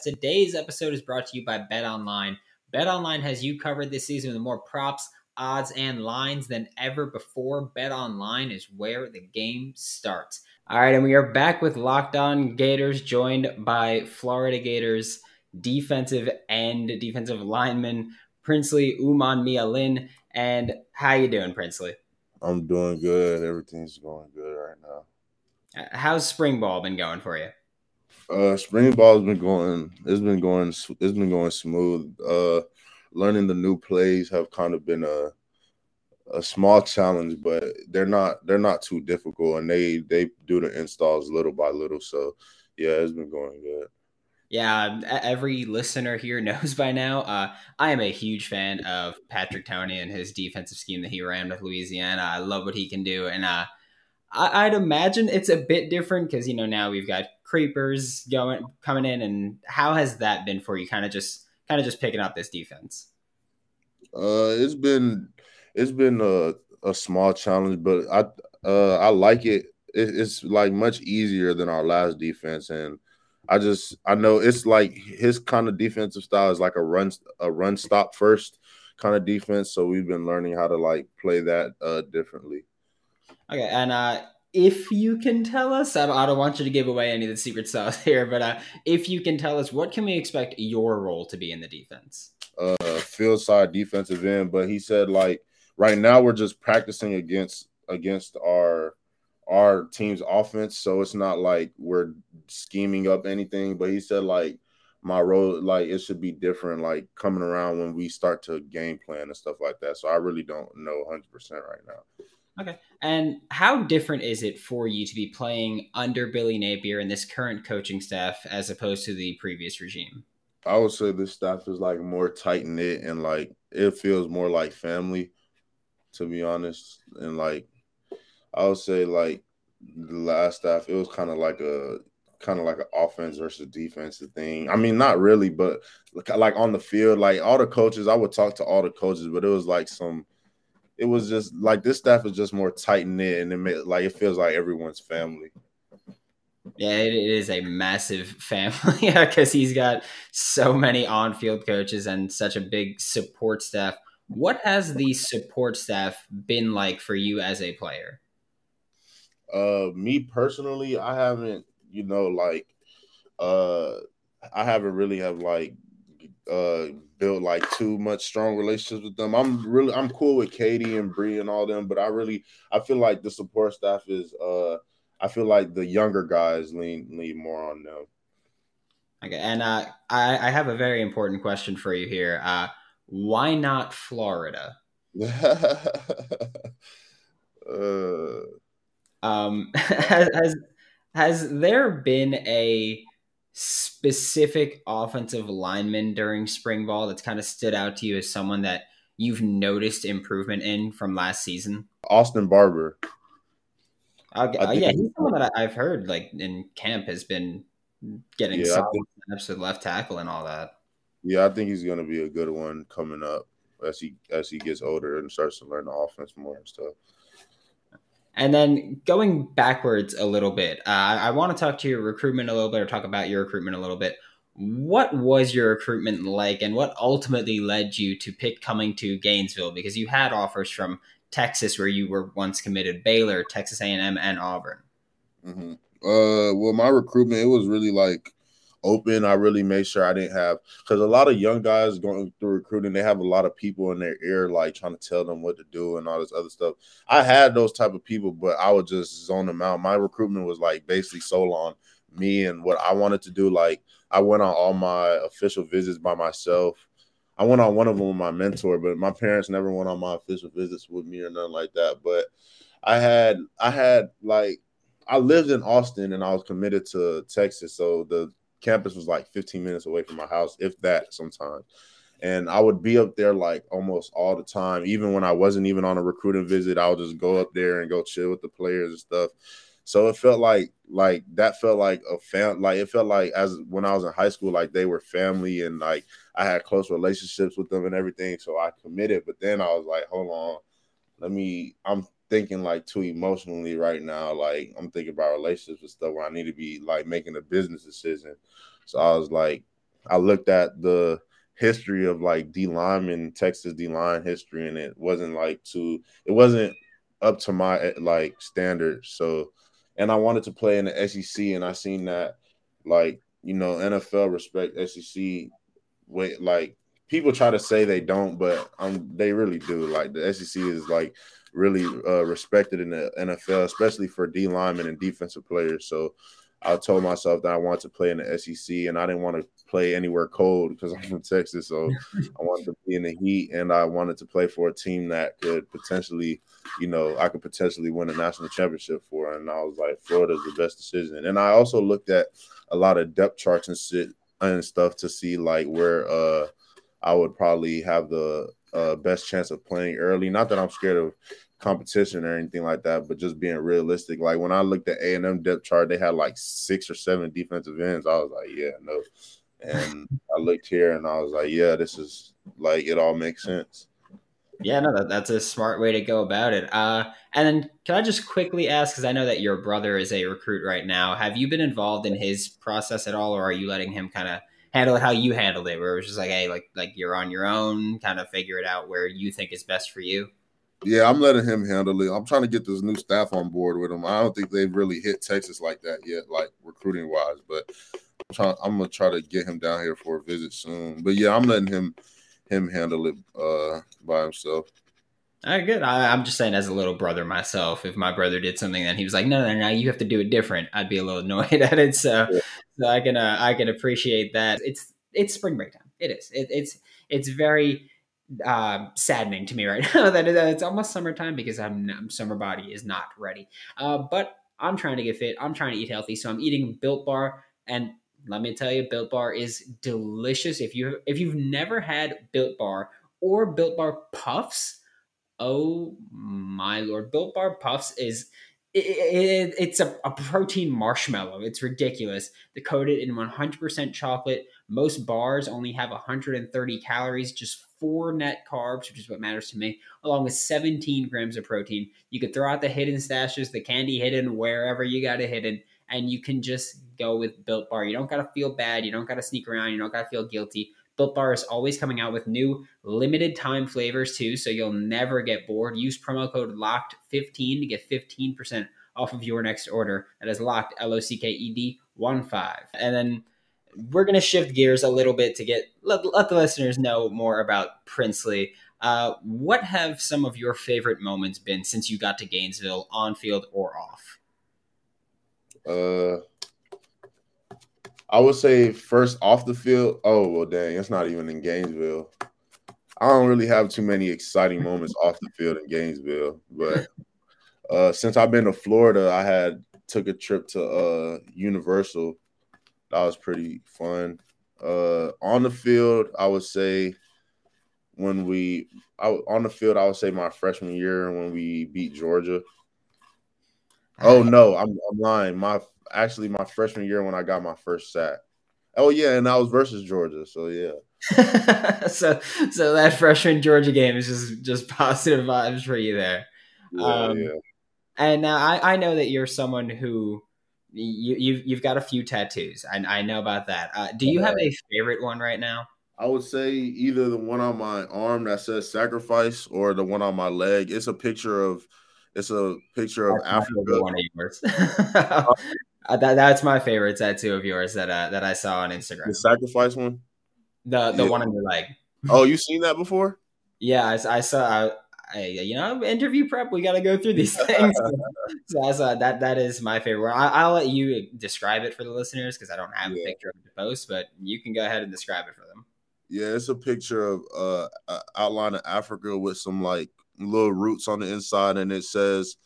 Today's episode is brought to you by Bet Online. Bet Online has you covered this season with more props, odds, and lines than ever before. Bet Online is where the game starts. All right, and we are back with Locked On Gators, joined by Florida Gators defensive end, defensive lineman Princely Umanmielen. And how you doing, Princely? I'm doing good. Everything's going good right now. How's spring ball been going for you? Uh, spring ball has been going. It's been going. It's been going smooth. Uh, learning the new plays have kind of been a a small challenge, but they're not they're not too difficult, and they they do the installs little by little. So yeah, it's been going good. Yeah, every listener here knows by now. Uh, I am a huge fan of Patrick Toney and his defensive scheme that he ran with Louisiana. I love what he can do, and uh, I, would imagine it's a bit different because you know now we've got creepers going coming in, and how has that been for you? Kind of just kind of just picking up this defense. Uh, it's been it's been a, a small challenge, but I uh I like it. it. It's like much easier than our last defense, and I just I know it's like his kind of defensive style is like a run a run stop first kind of defense. So we've been learning how to like play that uh differently. Okay, and uh, if you can tell us, I don't, I don't, want you to give away any of the secret sauce here, but uh, if you can tell us, what can we expect your role to be in the defense? Uh, field side defensive end, but he said like right now we're just practicing against against our our team's offense, so it's not like we're scheming up anything. But he said like my role like it should be different like coming around when we start to game plan and stuff like that so i really don't know 100% right now Okay. And how different is it for you to be playing under Billy Napier and this current coaching staff as opposed to the previous regime? I would say this staff is like more tight knit and like it feels more like family, to be honest. And like I would say like the last staff, it was kind of like a kind of like an offense versus defensive thing. I mean, not really, but like on the field, like all the coaches, I would talk to all the coaches, but it was like some it was just like this staff is just more tight knit and it made, like it feels like everyone's family. Yeah, it is a massive family because he's got so many on-field coaches and such a big support staff. What has the support staff been like for you as a player? Uh, me personally, I haven't, you know, like, uh, I haven't really have like uh build like too much strong relationships with them. I'm really I'm cool with Katie and Bree and all them, but I really I feel like the support staff is uh I feel like the younger guys lean lean more on them. Okay, and uh, I I have a very important question for you here. Uh, why not Florida? uh, um, has, has has there been a specific offensive lineman during spring ball that's kind of stood out to you as someone that you've noticed improvement in from last season? Austin Barber. Uh, yeah, he's someone that I've heard like in camp has been getting yeah, solid snaps at left tackle and all that. Yeah, I think he's going to be a good one coming up as he as he gets older and starts to learn the offense more and stuff. And then going backwards a little bit, uh, I want to talk to your recruitment a little bit or talk about your recruitment a little bit. What was your recruitment like and what ultimately led you to pick coming to Gainesville? Because you had offers from Texas where you were once committed, Baylor, Texas A&M, and Auburn. Mm-hmm. Uh, well, my recruitment, it was really like open. I really made sure I didn't have because a lot of young guys going through recruiting, they have a lot of people in their ear like trying to tell them what to do and all this other stuff. I had those type of people, but I would just zone them out. My recruitment was like basically solo on me and what I wanted to do. Like I went on all my official visits by myself. I went on one of them with my mentor, but my parents never went on my official visits with me or nothing like that. But I had I had like I lived in Austin and I was committed to Texas. So the campus was like 15 minutes away from my house, if that sometimes. And I would be up there like almost all the time. Even when I wasn't even on a recruiting visit, I would just go up there and go chill with the players and stuff. So it felt like like that felt like a fam like it felt like as when I was in high school, like they were family and like I had close relationships with them and everything. So I committed. But then I was like, hold on, let me I'm thinking like too emotionally right now. Like I'm thinking about relationships and stuff where I need to be like making a business decision. So I was like, I looked at the history of like D lineman, Texas D line history, and it wasn't like too, it wasn't up to my eh, like standards. So, and I wanted to play in the SEC, and I seen that like you know NFL respect SEC. Wait, like people try to say they don't, but um, they really do. Like the SEC is like really uh, respected in the NFL, especially for D linemen and defensive players. So I told myself that I wanted to play in the SEC, and I didn't want to play anywhere cold because I'm from Texas. So I wanted to be in the heat, and I wanted to play for a team that could potentially, you know, I could potentially win a national championship for. And I was like, Florida's the best decision. And I also looked at a lot of depth charts and shit and stuff to see like where uh I would probably have the uh, best chance of playing early. Not that I'm scared of competition or anything like that, but just being realistic. Like when I looked at A and M depth chart, they had like six or seven defensive ends. I was like, yeah, no. And I looked here and I was like, yeah, this is like it all makes sense. Yeah, no, that, that's a smart way to go about it. Uh, and then can I just quickly ask, because I know that your brother is a recruit right now. Have you been involved in his process at all, or are you letting him kind of handle it how you handled it, where it was just like, hey, like like you're on your own, kind of figure it out where you think is best for you? Yeah, I'm letting him handle it. I'm trying to get this new staff on board with him. I don't think they've really hit Texas like that yet, like recruiting wise. But I'm, trying, I'm gonna try to get him down here for a visit soon. But yeah, I'm letting him him handle it uh, by himself. All right, good. I, am just saying, as a little brother myself, if my brother did something and he was like, "No, no, no, you have to do it different," I'd be a little annoyed at it. So, yeah. so I can, uh, I can appreciate that. It's, it's spring break time. It is. It, it's, it's very uh, saddening to me right now that it's almost summertime because I'm, I'm summer body is not ready. Uh, but I'm trying to get fit. I'm trying to eat healthy, so I'm eating Built Bar, and let me tell you, Built Bar is delicious. If you if you've never had Built Bar or Built Bar Puffs oh my lord, Built Bar Puffs is it, it, it's a, a, protein marshmallow. It's ridiculous. They're coated in 100% chocolate. Most bars only have 130 calories, just four net carbs, which is what matters to me, along with 17 grams of protein. You could throw out the hidden stashes, the candy hidden wherever you got it hidden, and you can just go with Built Bar. You don't got to feel bad. You don't got to sneak around. You don't got to feel guilty. Built Bar is always coming out with new limited time flavors too, so you'll never get bored. Use promo code LOCKED15 to get 15% off of your next order. That is locked, L O C K E D 1 5. And then we're going to shift gears a little bit to get let, let the listeners know more about Princely. Uh, what have some of your favorite moments been since you got to Gainesville, on field or off? Uh, I would say first off the field. Oh well, dang, it's not even in Gainesville. I don't really have too many exciting moments off the field in Gainesville, but uh, since I've been to Florida, I had took a trip to uh, Universal. That was pretty fun. Uh, on the field, I would say when we I, on the field, I would say my freshman year when we beat Georgia. Oh no, I'm, I'm lying. My actually my freshman year when I got my first sack. Oh yeah, and I was versus Georgia, so yeah. so so that freshman Georgia game is just just positive vibes for you there. Yeah, um, yeah. And now I, I know that you're someone who you you've you've got a few tattoos. and I know about that. Uh, do you have a favorite one right now? I would say either the one on my arm that says sacrifice or the one on my leg. It's a picture of it's a picture of That's Africa. One of yours. Uh, that, that's my favorite tattoo of yours that uh, that I saw on Instagram. The sacrifice one. The the yeah. one on your leg. Oh, you seen that before? Yeah, I, I saw. I, I, you know, interview prep. We got to go through these things. so I saw that. That is my favorite. I, will let you describe it for the listeners because I don't have yeah. a picture of the post, but you can go ahead and describe it for them. Yeah, it's a picture of uh outline of Africa with some like little roots on the inside, and it says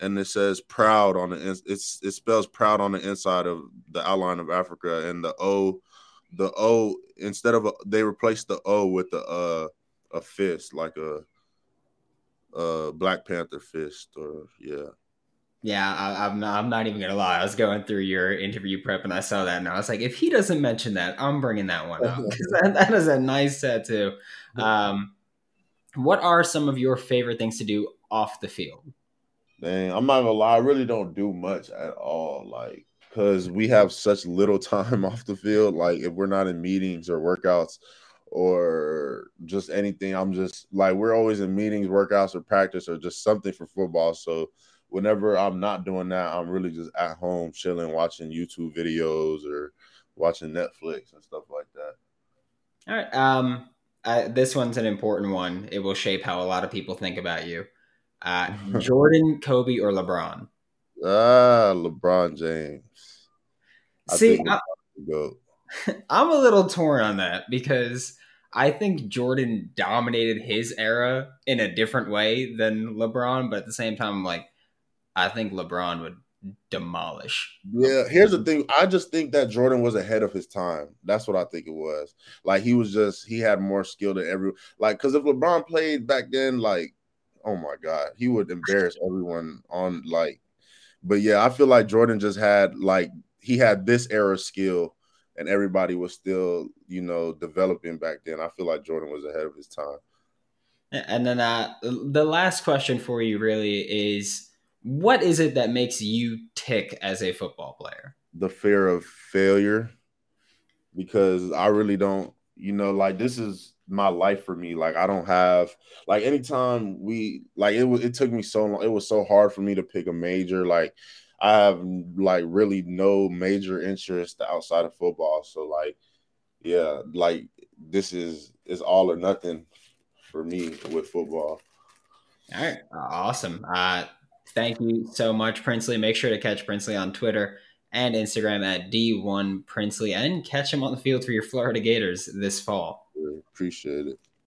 and it says proud on the it's it spells proud on the inside of the outline of Africa and the O the O instead of a, they replaced the O with the uh a fist like a a Black Panther fist or yeah. Yeah, I, am not. I'm not even gonna lie. I was going through your interview prep and I saw that, and I was like, if he doesn't mention that, I'm bringing that one up because that, that is a nice tattoo. Um, what are some of your favorite things to do off the field? Dang, I'm not gonna lie, I really don't do much at all. Like because we have such little time off the field. Like if we're not in meetings or workouts or just anything, I'm just like we're always in meetings, workouts, or practice or just something for football. So whenever I'm not doing that, I'm really just at home chilling, watching YouTube videos or watching Netflix and stuff like that. All right. Um, uh, this one's an important one. It will shape how a lot of people think about you. Uh, Jordan, Kobe, or LeBron? Ah, LeBron James. I See, I, I'm a little torn on that because I think Jordan dominated his era in a different way than LeBron, but at the same time, I'm like, I think LeBron would demolish. Yeah, here's the thing. I just think that Jordan was ahead of his time. That's what I think it was. Like he was just he had more skill than everyone. like because if LeBron played back then, like, oh my god, he would embarrass everyone on like but yeah, I feel like Jordan just had like he had this era skill and everybody was still, you know, developing back then. I feel like Jordan was ahead of his time. And then uh, the last question for you really is what is it that makes you tick as a football player? The fear of failure because I really don't, you know, like this is my life for me. Like I don't have like anytime we like it it took me so long. It was so hard for me to pick a major. Like I have like really no major interest outside of football. So like yeah, like this is is all or nothing for me with football. All right, awesome. Uh, thank you so much, Princely. Make sure to catch Princely on Twitter and Instagram at D1 Princely and catch him on the field for your Florida Gators this fall. Appreciate it.